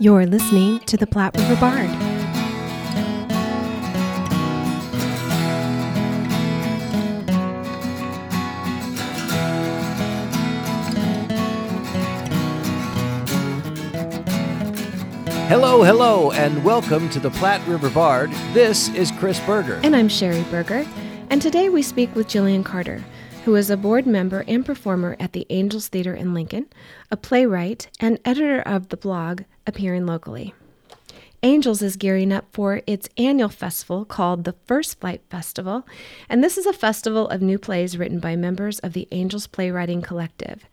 You're listening to the Platte River Bard. Hello, hello, and welcome to the Platte River Bard. This is Chris Berger. And I'm Sherry Berger. And today we speak with Jillian Carter, who is a board member and performer at the Angels Theater in Lincoln, a playwright, and editor of the blog Appearing Locally. Angels is gearing up for its annual festival called the First Flight Festival, and this is a festival of new plays written by members of the Angels Playwriting Collective.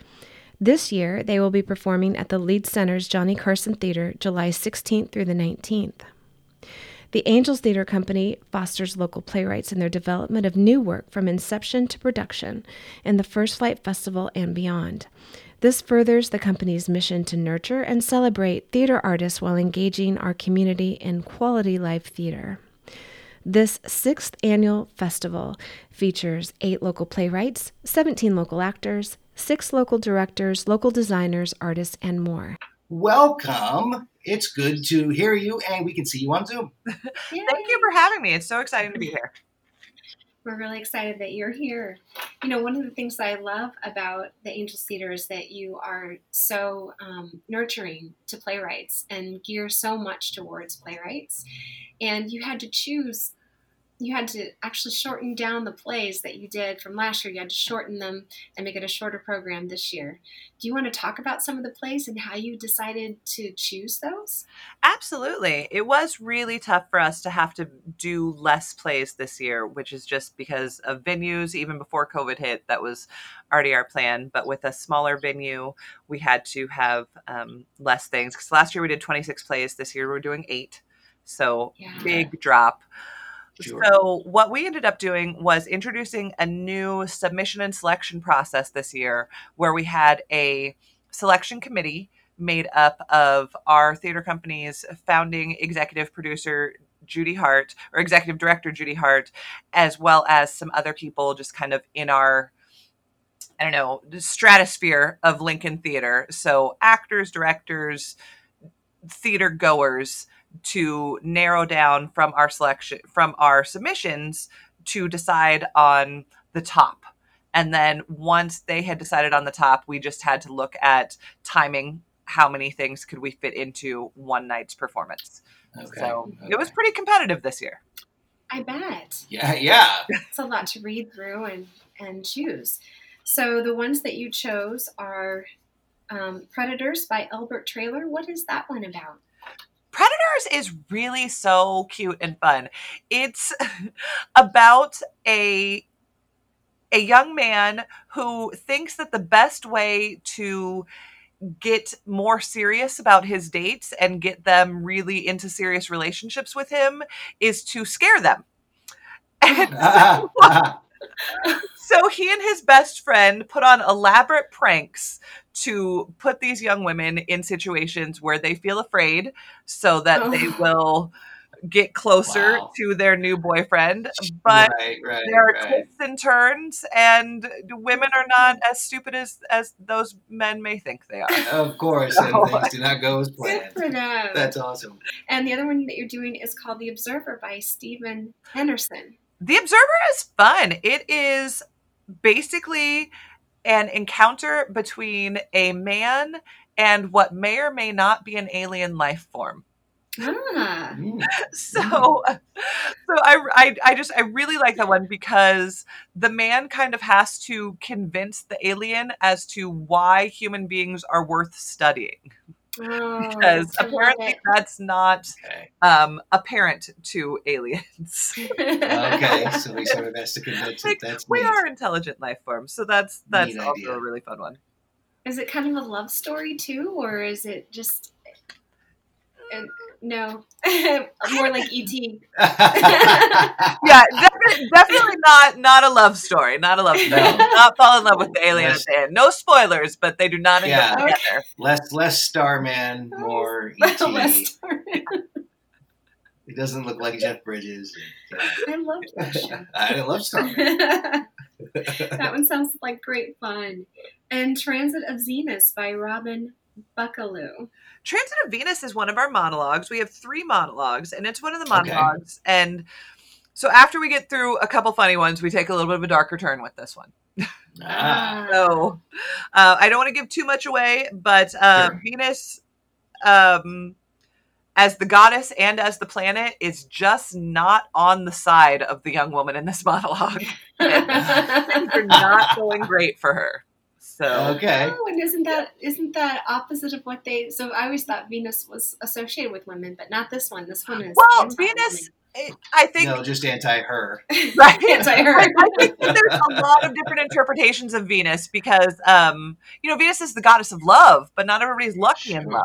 This year, they will be performing at the Lied Center's Johnny Carson Theater July 16th through the 19th. The Angels Theater Company fosters local playwrights in their development of new work from inception to production in the First Flight Festival and beyond. This furthers the company's mission to nurture and celebrate theater artists while engaging our community in quality live theater. This sixth annual festival features eight local playwrights, 17 local actors, six local directors, local designers, artists, and more. Welcome. It's good to hear you, and we can see you on Zoom. Thank you for having me. It's so exciting to be here. We're really excited that you're here. You know, one of the things that I love about the Angels Theater is that you are so um, nurturing to playwrights and gear so much towards playwrights. And you had to choose you had to actually shorten down the plays that you did from last year. You had to shorten them and make it a shorter program this year. Do you want to talk about some of the plays and how you decided to choose those? Absolutely. It was really tough for us to have to do less plays this year, which is just because of venues. Even before COVID hit, that was already our plan. But with a smaller venue, we had to have um, less things. Because last year we did 26 plays, this year we're doing eight. So yeah. big drop. Sure. So, what we ended up doing was introducing a new submission and selection process this year where we had a selection committee made up of our theater company's founding executive producer, Judy Hart, or executive director, Judy Hart, as well as some other people just kind of in our I don't know, stratosphere of Lincoln theater. So, actors, directors, theater goers to narrow down from our selection from our submissions to decide on the top. And then once they had decided on the top we just had to look at timing how many things could we fit into one night's performance. Okay. so okay. it was pretty competitive this year. I bet. Yeah yeah. It's a lot to read through and and choose. So the ones that you chose are um, predators by albert Trailer. what is that one about Is really so cute and fun. It's about a a young man who thinks that the best way to get more serious about his dates and get them really into serious relationships with him is to scare them. so he and his best friend put on elaborate pranks to put these young women in situations where they feel afraid so that oh. they will get closer wow. to their new boyfriend. But right, right, there are right. twists and turns, and women are not as stupid as as those men may think they are. Of course, so. and things do not go as planned. for them. That's awesome. And the other one that you're doing is called The Observer by Stephen Henderson. The Observer is fun. It is basically an encounter between a man and what may or may not be an alien life form. Ah. so so I, I i just i really like that one because the man kind of has to convince the alien as to why human beings are worth studying Oh, because apparently that's not okay. um, apparent to aliens. okay, so we sort of has to convince like, that's we neat. are intelligent life forms, so that's that's neat also idea. a really fun one. Is it kind of a love story too, or is it just? No, more like ET. yeah, definitely, definitely not not a love story. Not a love story. No. Not fall in love with the alien less, at No spoilers, but they do not end yeah. up together. Less less Starman, oh, more ET. less Starman. It doesn't look like Jeff Bridges. I love that show. I love Starman. that one sounds like great fun. And Transit of Venus by Robin Buckaloo. Transit of Venus is one of our monologues. We have three monologues, and it's one of the monologues. Okay. And so after we get through a couple funny ones, we take a little bit of a darker turn with this one. Ah. so uh, I don't want to give too much away, but uh, sure. Venus, um, as the goddess and as the planet, is just not on the side of the young woman in this monologue. Things are not going great for her. So okay. Oh, and isn't that isn't that opposite of what they? So I always thought Venus was associated with women, but not this one. This one is well, Venus. I think no, just anti her. Right, anti her. I think there's a lot of different interpretations of Venus because, um, you know, Venus is the goddess of love, but not everybody's lucky in love.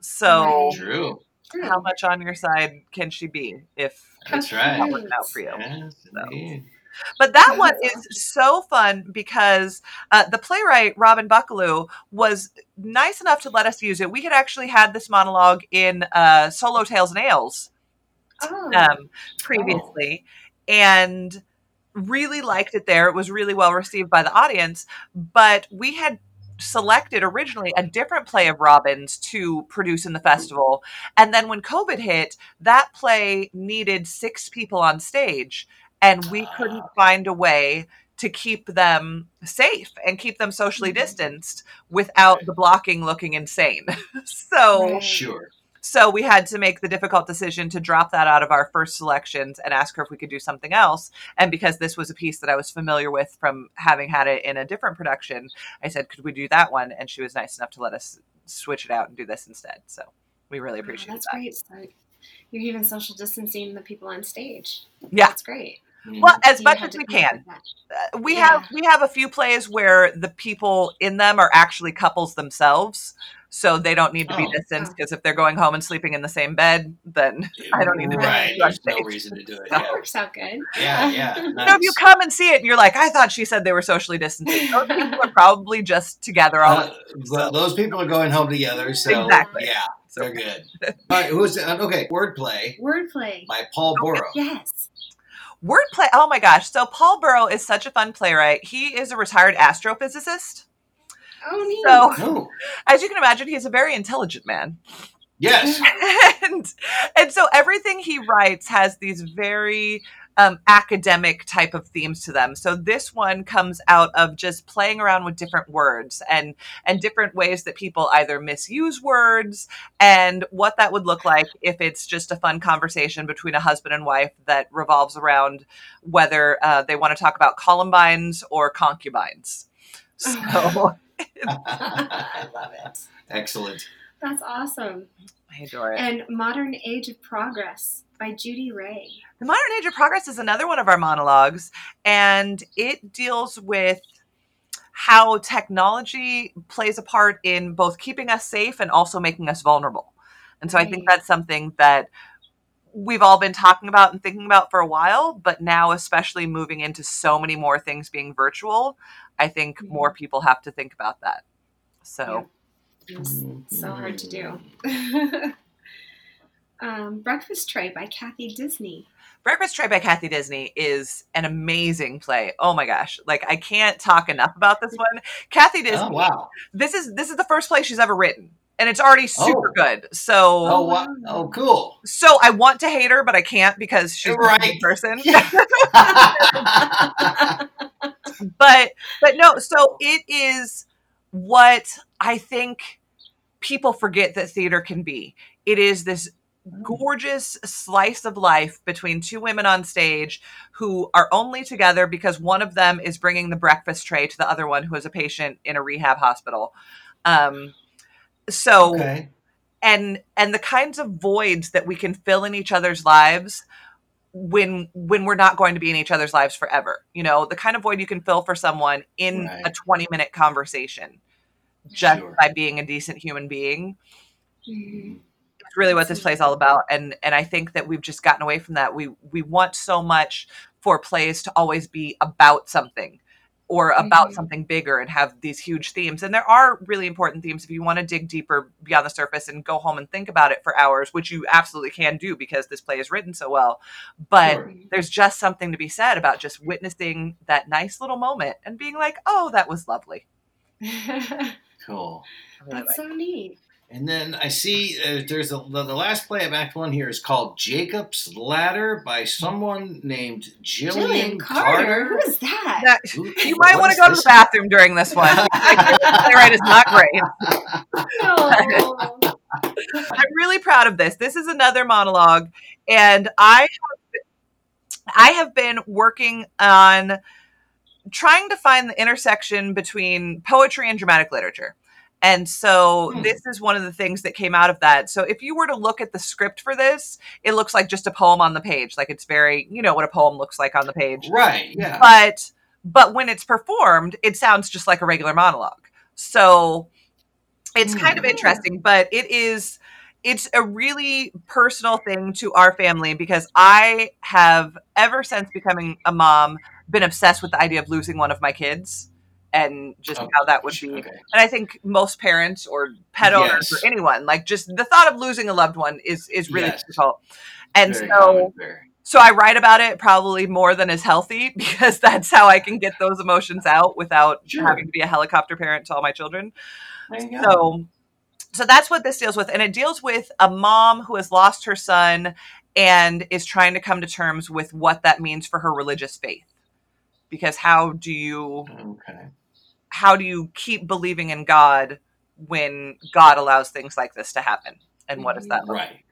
So true. How much on your side can she be if that's right? Out for you. Yes, so. But that one is so fun because uh, the playwright Robin Buckaloo was nice enough to let us use it. We had actually had this monologue in uh, Solo Tales and Ales oh. um, previously, oh. and really liked it there. It was really well received by the audience, but we had selected originally a different play of Robin's to produce in the festival. And then when COVID hit, that play needed six people on stage and we couldn't find a way to keep them safe and keep them socially mm-hmm. distanced without the blocking looking insane. so sure. So we had to make the difficult decision to drop that out of our first selections and ask her if we could do something else. And because this was a piece that I was familiar with from having had it in a different production, I said, "Could we do that one?" And she was nice enough to let us switch it out and do this instead. So we really appreciate oh, that's that. That's great. So you're even social distancing the people on stage. Yeah, that's great. Well, as much as we can. Uh, we yeah. have we have a few plays where the people in them are actually couples themselves, so they don't need to be oh. distanced because if they're going home and sleeping in the same bed, then I don't need to. Right, there's no reason to do it. That yeah. works out good. Yeah, yeah. Nice. You know, if you come and see it, and you're like, I thought she said they were socially distancing. Those people are probably just together all. Uh, so. Those people are going home together, so exactly. yeah. So they're good. All right, who's okay? Wordplay. Wordplay by Paul Burrow. Yes wordplay. Oh my gosh. So Paul Burrow is such a fun playwright. He is a retired astrophysicist. Oh, neat. So, oh. as you can imagine, he's a very intelligent man. Yes. and, and so everything he writes has these very um, academic type of themes to them. So this one comes out of just playing around with different words and and different ways that people either misuse words and what that would look like if it's just a fun conversation between a husband and wife that revolves around whether uh, they want to talk about columbines or concubines. So I love it. Excellent. That's awesome. I adore it. And Modern Age of Progress by Judy Ray. The Modern Age of Progress is another one of our monologues, and it deals with how technology plays a part in both keeping us safe and also making us vulnerable. And so right. I think that's something that we've all been talking about and thinking about for a while, but now, especially moving into so many more things being virtual, I think mm-hmm. more people have to think about that. So, yeah. it's so hard to do. um, Breakfast Tray by Kathy Disney. Breakfast Tray by Kathy Disney is an amazing play. Oh my gosh. Like I can't talk enough about this one. Cathy oh, Disney. Oh, wow. This is this is the first play she's ever written. And it's already super oh. good. So Oh wow. Oh cool. So I want to hate her, but I can't because she's right. a person. but but no, so it is what I think people forget that theater can be. It is this. Gorgeous slice of life between two women on stage who are only together because one of them is bringing the breakfast tray to the other one who is a patient in a rehab hospital. Um, so, okay. and and the kinds of voids that we can fill in each other's lives when when we're not going to be in each other's lives forever. You know, the kind of void you can fill for someone in right. a twenty minute conversation just sure. by being a decent human being. Mm-hmm really what this play is all about and and i think that we've just gotten away from that we we want so much for plays to always be about something or about mm-hmm. something bigger and have these huge themes and there are really important themes if you want to dig deeper beyond the surface and go home and think about it for hours which you absolutely can do because this play is written so well but sure. there's just something to be said about just witnessing that nice little moment and being like oh that was lovely Cool. That's so neat. And then I see uh, there's a, the, the last play of Act One here is called Jacob's Ladder by someone named Jillian, Jillian Carter. Carter. Who is that? That- Who- you might want to go to the bathroom during this one. Playwright is not great. Oh. I'm really proud of this. This is another monologue, and I have, I have been working on trying to find the intersection between poetry and dramatic literature. And so Hmm. this is one of the things that came out of that. So if you were to look at the script for this, it looks like just a poem on the page. Like it's very, you know what a poem looks like on the page. Right. Yeah. But but when it's performed, it sounds just like a regular monologue. So it's kind of Hmm. interesting, but it is it's a really personal thing to our family because I have ever since becoming a mom been obsessed with the idea of losing one of my kids and just Oh, how that would be. Okay. And I think most parents or pet owners Yes. or anyone like just the thought of losing a loved one is is really Yes. difficult. And Very so so I write about it probably more than is healthy because that's how I can get those emotions out without Sure. having to be a helicopter parent to all my children. There you go. So so that's what this deals with and it deals with a mom who has lost her son and is trying to come to terms with what that means for her religious faith. Because how do you okay. How do you keep believing in God when God allows things like this to happen? And what does that look like? Right.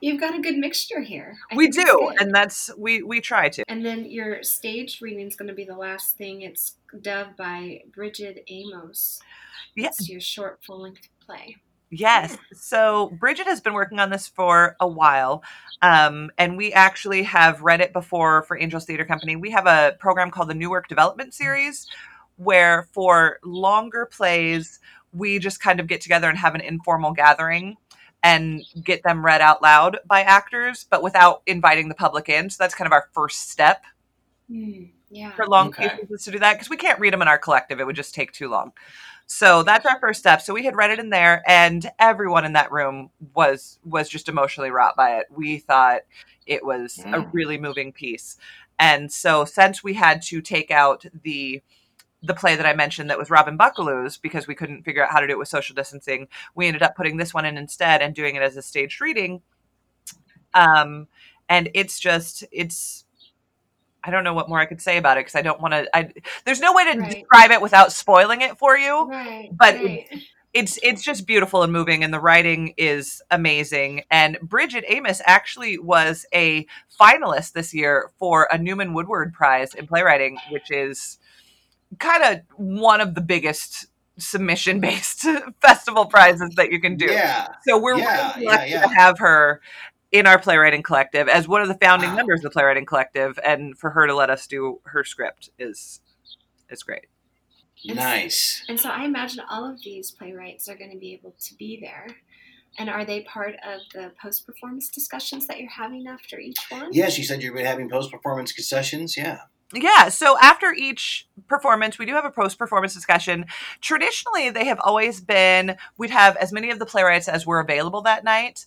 You've got a good mixture here. I We do, good. and that's we we try to. And then your stage reading is going to be the last thing. It's Dove by Bridget Amos. Yes. It's your short full length play. Yes. So Bridget has been working on this for a while. Um, and we actually have read it before for Angels Theater Company. We have a program called the New Work Development Series, where for longer plays, we just kind of get together and have an informal gathering and get them read out loud by actors, but without inviting the public in. So that's kind of our first step Hmm, yeah. for long Okay. pieces is to do that because we can't read them in our collective. It would just take too long. So that's our first step. So we had read it in there, and everyone in that room was was just emotionally wrought by it. We thought it was a Mm. really moving piece, and so since we had to take out the the play that I mentioned that was Robin Buckaloo's because we couldn't figure out how to do it with social distancing, we ended up putting this one in instead and doing it as a staged reading. Um, and it's just it's I don't know what more I could say about it because I don't want to. I there's no way to Right. describe it without spoiling it for you. Right. but right. It's it's just beautiful and moving, and the writing is amazing. And Bridget Amos actually was a finalist this year for a Newman Woodward Prize in playwriting, which is kind of one of the biggest submission based festival prizes that you can do. Yeah. So we're Yeah, really lucky yeah. to have her in our playwriting collective as one of the founding Wow. members of the playwriting collective, and for her to let us do her script is is great. Nice. And so I imagine all of these playwrights are going to be able to be there. And are they part of the post performance discussions that you're having after each one? Yes, you said you've been having post performance concessions. Yeah. Yeah, so after each performance, we do have a post performance discussion. Traditionally, they have always been we'd have as many of the playwrights as were available that night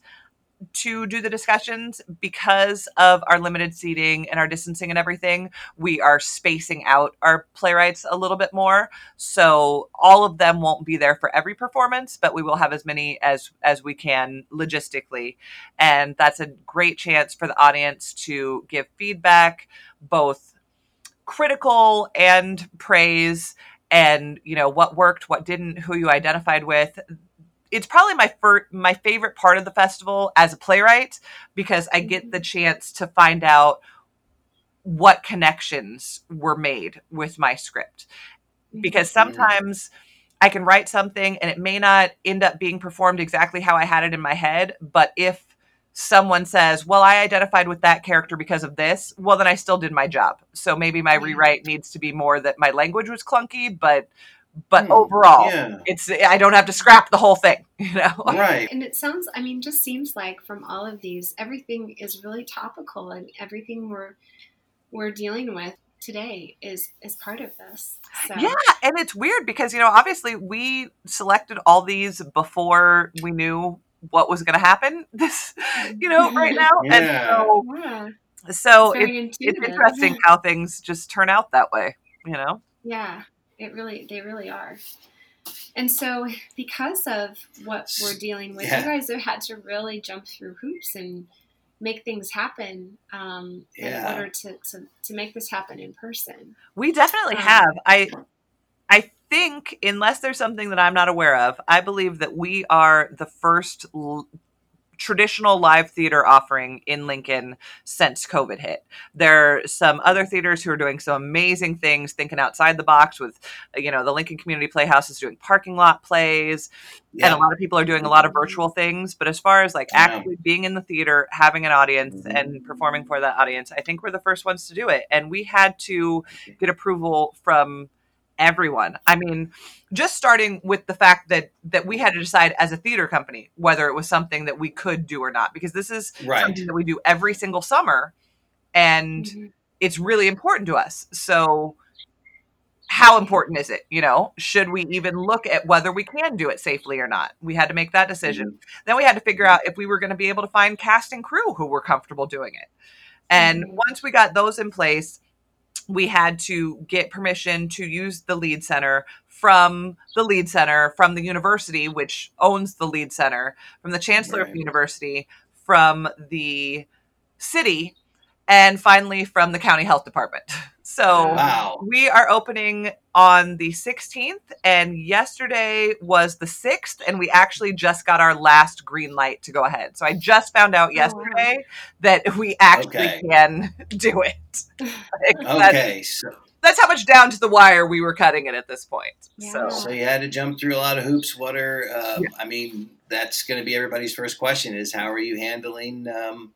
to do the discussions because of our limited seating and our distancing and everything. We are spacing out our playwrights a little bit more. So all of them won't be there for every performance, but we will have as many as as we can logistically. And that's a great chance for the audience to give feedback both critical and praise and you know what worked what didn't who you identified with. It's probably my fir- my favorite part of the festival as a playwright because i get the mm-hmm. chance to find out what connections were made with my script. Because sometimes I can write something and it may not end up being performed exactly how I had it in my head. But if someone says, Well, I identified with that character because of this, well, then I still did my job. So maybe my Yeah. rewrite needs to be more that my language was clunky, but but Hmm, overall, Yeah. it's I don't have to scrap the whole thing, you know? Right. And it sounds, I mean, just seems like from all of these, everything is really topical, and everything we're we're dealing with today is is part of this. So, Yeah, and it's weird because you know, obviously we selected all these before we knew what was going to happen this you know right now Yeah. and so yeah, so it's it, it's interesting how things just turn out that way you know Yeah, it really, they really are. and so, because of what we're dealing with, Yeah. you guys have had to really jump through hoops and make things happen um, in order to, to, to make this happen in person. We definitely Um, have. I I think unless there's something that I'm not aware of, I believe that we are the first l- traditional live theater offering in Lincoln since COVID hit. There are some other theaters who are doing some amazing things thinking outside the box with you know, the Lincoln Community Playhouse is doing parking lot plays and a lot of people are doing a lot of virtual things but as far as like Yeah. actually being in the theater having an audience Mhm. and performing for that audience i think we're the first ones to do it and we had to get approval from everyone i mean just starting with the fact that that we had to decide as a theater company whether it was something that we could do or not because this is right. something that we do every single summer and Mhm. it's really important to us. So how important is it? You know, should we even look at whether we can do it safely or not? We had to make that decision. Then we had to figure out if we were going to be able to find cast and crew who were comfortable doing it. And Mhm. once we got those in place, we had to get permission to use the Lied center from the Lied center from the university which owns the Lied center from the chancellor of the university from the city and finally from the county health department so Wow. we are opening on the 16th and yesterday was the 6th and we actually just got our last green light to go ahead so i just found out wow. yesterday that we actually Okay. can do it Like, that's, Okay. So, that's how much down to the wire we were cutting it at this point Yeah. so so you had to jump through a lot of hoops. What are? Uh, I mean, that's going to be everybody's first question: is how are you handling um,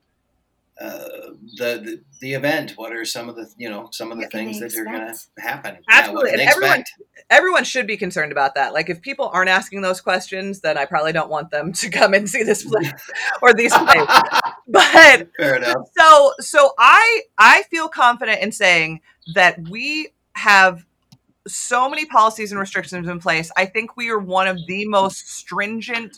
uh, the, the the event? What are some of the you know some of the What things they that are going to happen? Absolutely, Yeah, and everyone- everyone should be concerned about that. Like if people aren't asking those questions, then I probably don't want them to come and see this play or these plays. But Fair enough. so so I I feel confident in saying that we have so many policies and restrictions in place. I think we are one of the most stringent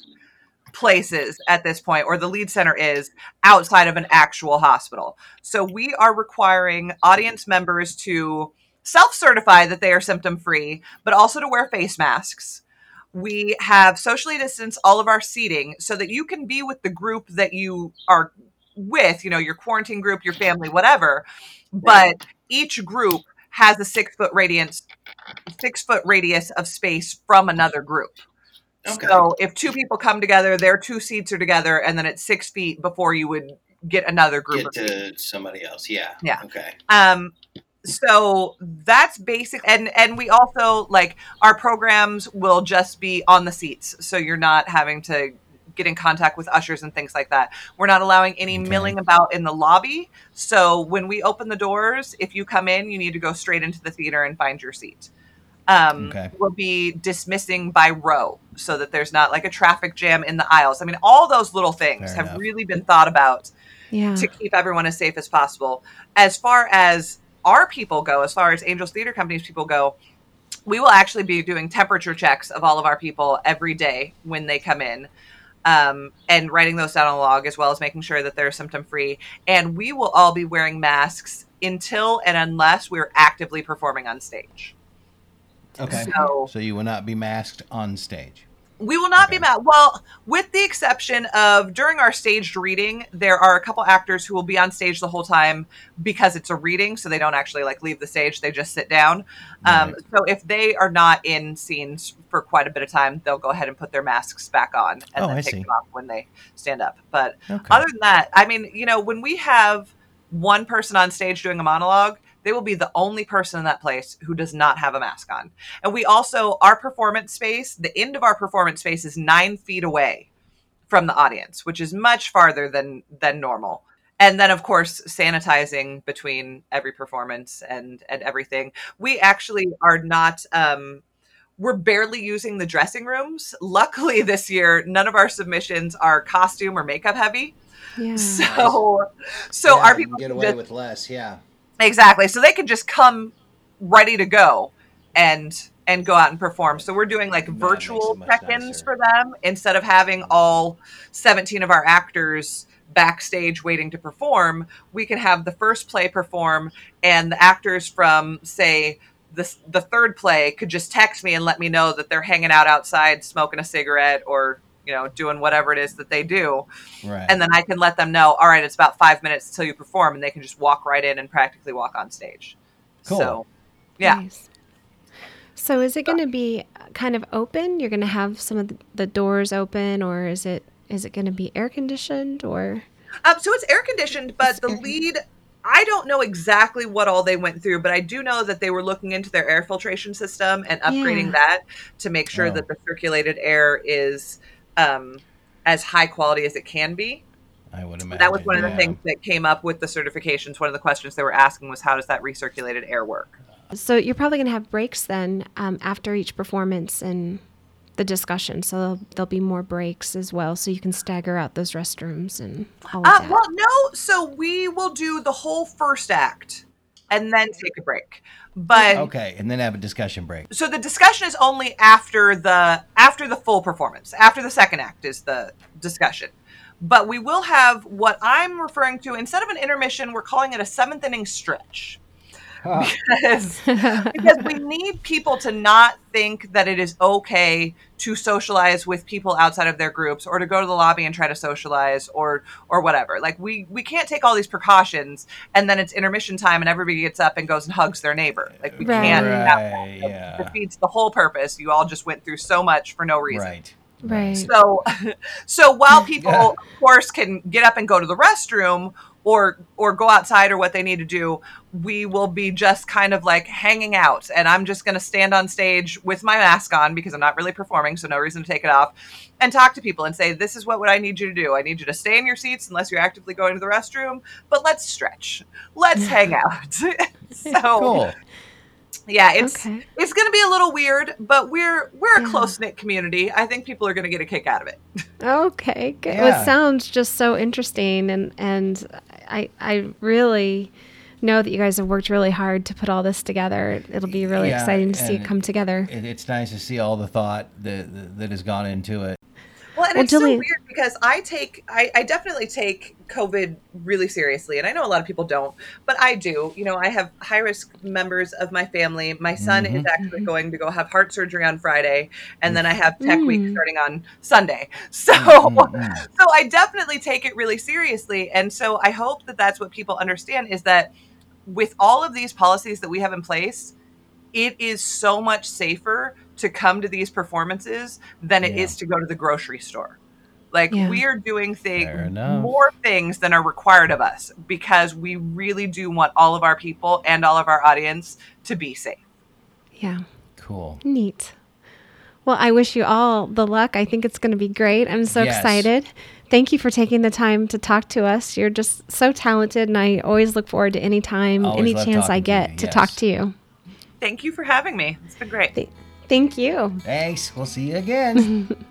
places at this point or the Lied center is outside of an actual hospital. So we are requiring audience members to self-certify that they are symptom free, but also to wear face masks. We have socially distanced all of our seating so that you can be with the group that you are with, you know, your quarantine group, your family, whatever. But each group has a six foot radius, six foot radius of space from another group. Okay. So if two people come together, their two seats are together, and then it's six feet before you would get another group Get to somebody else. Yeah. Yeah. Okay. Um, so that's basic, and and we also like our programs will just be on the seats, so you're not having to get in contact with ushers and things like that. We're not allowing any Okay. milling about in the lobby. So when we open the doors, if you come in, you need to go straight into the theater and find your seat. Um, Okay. We'll be dismissing by row so that there's not like a traffic jam in the aisles. I mean, all those little things Fair have enough. really been thought about Yeah. to keep everyone as safe as possible. As far as our people go, as far as Angels Theater Company's people go, we will actually be doing temperature checks of all of our people every day when they come in. Um, and writing those down on a log as well as making sure that they're symptom free. And we will all be wearing masks until and unless we're actively performing on stage. Okay. So So you will not be masked on stage. We will not be masked. Well, with the exception of during our staged reading, there are a couple actors who will be on stage the whole time because it's a reading, so they don't actually like leave the stage; they just sit down. Um, so if they are not in scenes for quite a bit of time, they'll go ahead and put their masks back on and Oh, then I take see. them off when they stand up. But Okay. other than that, I mean, you know, when we have one person on stage doing a monologue, they will be the only person in that place who does not have a mask on. And we also, our performance space, the end of our performance space is nine feet away from the audience, which is much farther than than normal. And then, of course, sanitizing between every performance and and everything. We actually are not. Um, we're barely using the dressing rooms. Luckily, this year, none of our submissions are costume or makeup heavy. yeah. So, so Yeah, our people can get away just- with less. Yeah. Exactly. So they can just come ready to go and and go out and perform. So we're doing like That virtual check-ins nicer. for them instead of having all 17 of our actors backstage waiting to perform. We can have the first play perform and the actors from say the the third play could just text me and let me know that they're hanging out outside smoking a cigarette or you know doing whatever it is that they do Right. and then i can let them know all right it's about five minutes till you perform and they can just walk right in and practically walk on stage Cool. so yeah Nice. So is it going to be kind of open? You're going to have some of the- the doors open, or is it is it going to be air conditioned? Or Um, so it's air conditioned, but It's the air- Lied, I don't know exactly what all they went through, but I do know that they were looking into their air filtration system and upgrading Yeah. that to make sure Oh. that the circulated air is um, as high quality as it can be. I would imagine. that was one of the yeah. things that came up with the certifications. One of the questions they were asking was, how does that recirculated air work? so you're probably going to have breaks then um, after each performance and the discussion. So there'll, there'll be more breaks as well, so you can stagger out those restrooms and all of Uh, that. well, no. So we will do the whole first act and then take a break. But Okay, and then have a discussion break. so the discussion is only after the after the full performance after the second act is the discussion but we will have what i'm referring to instead of an intermission we're calling it a seventh inning stretch because, because we need people to not think that it is okay to socialize with people outside of their groups or to go to the lobby and try to socialize or or whatever like we we can't take all these precautions and then it's intermission time and everybody gets up and goes and hugs their neighbor like we Right. can't have that Right, yeah. defeats the whole purpose. You all just went through so much for no reason. Right. Right. So, so while people, of course, can get up and go to the restroom or or go outside or what they need to do, we will be just kind of like hanging out, and I'm just going to stand on stage with my mask on because I'm not really performing, so no reason to take it off, and talk to people and say, "This is what what I need you to do. I need you to stay in your seats unless you're actively going to the restroom, but let's stretch, let's hang out." so Cool. yeah, it's Okay. it's going to be a little weird, but we're we're a Yeah. close knit community. I think people are going to get a kick out of it. Okay, good. Yeah. Well, it sounds just so interesting, and and I I really know that you guys have worked really hard to put all this together. It'll be really Yeah, exciting to see it come together. It, it's nice to see all the thought that that- that has gone into it. Well, and Well, it's so weird because I take I, I definitely take COVID really seriously, and I know a lot of people don't, but I do. You know, I have high risk members of my family. My son is Mhm. actually going to go have heart surgery on Friday, and then I have Tech Week Mm. starting on Sunday. So. Mm, mm. so I definitely take it really seriously. And so I hope that that's what people understand is that with all of these policies that we have in place, it is so much safer to come to these performances than it is Yeah. to go to the grocery store. Like Yeah. we are doing things more things than are required of us because we really do want all of our people and all of our audience to be safe. Yeah, Cool. neat. Well, I wish you all the luck. I think it's going to be great. I'm so Yes. excited. Thank you for taking the time to talk to us. You're just so talented, and I always look forward to any time, Always any chance I talking to get to yes. talk to you. Thank you for having me. It's been great. Th- Thank you. Thanks. We'll see you again.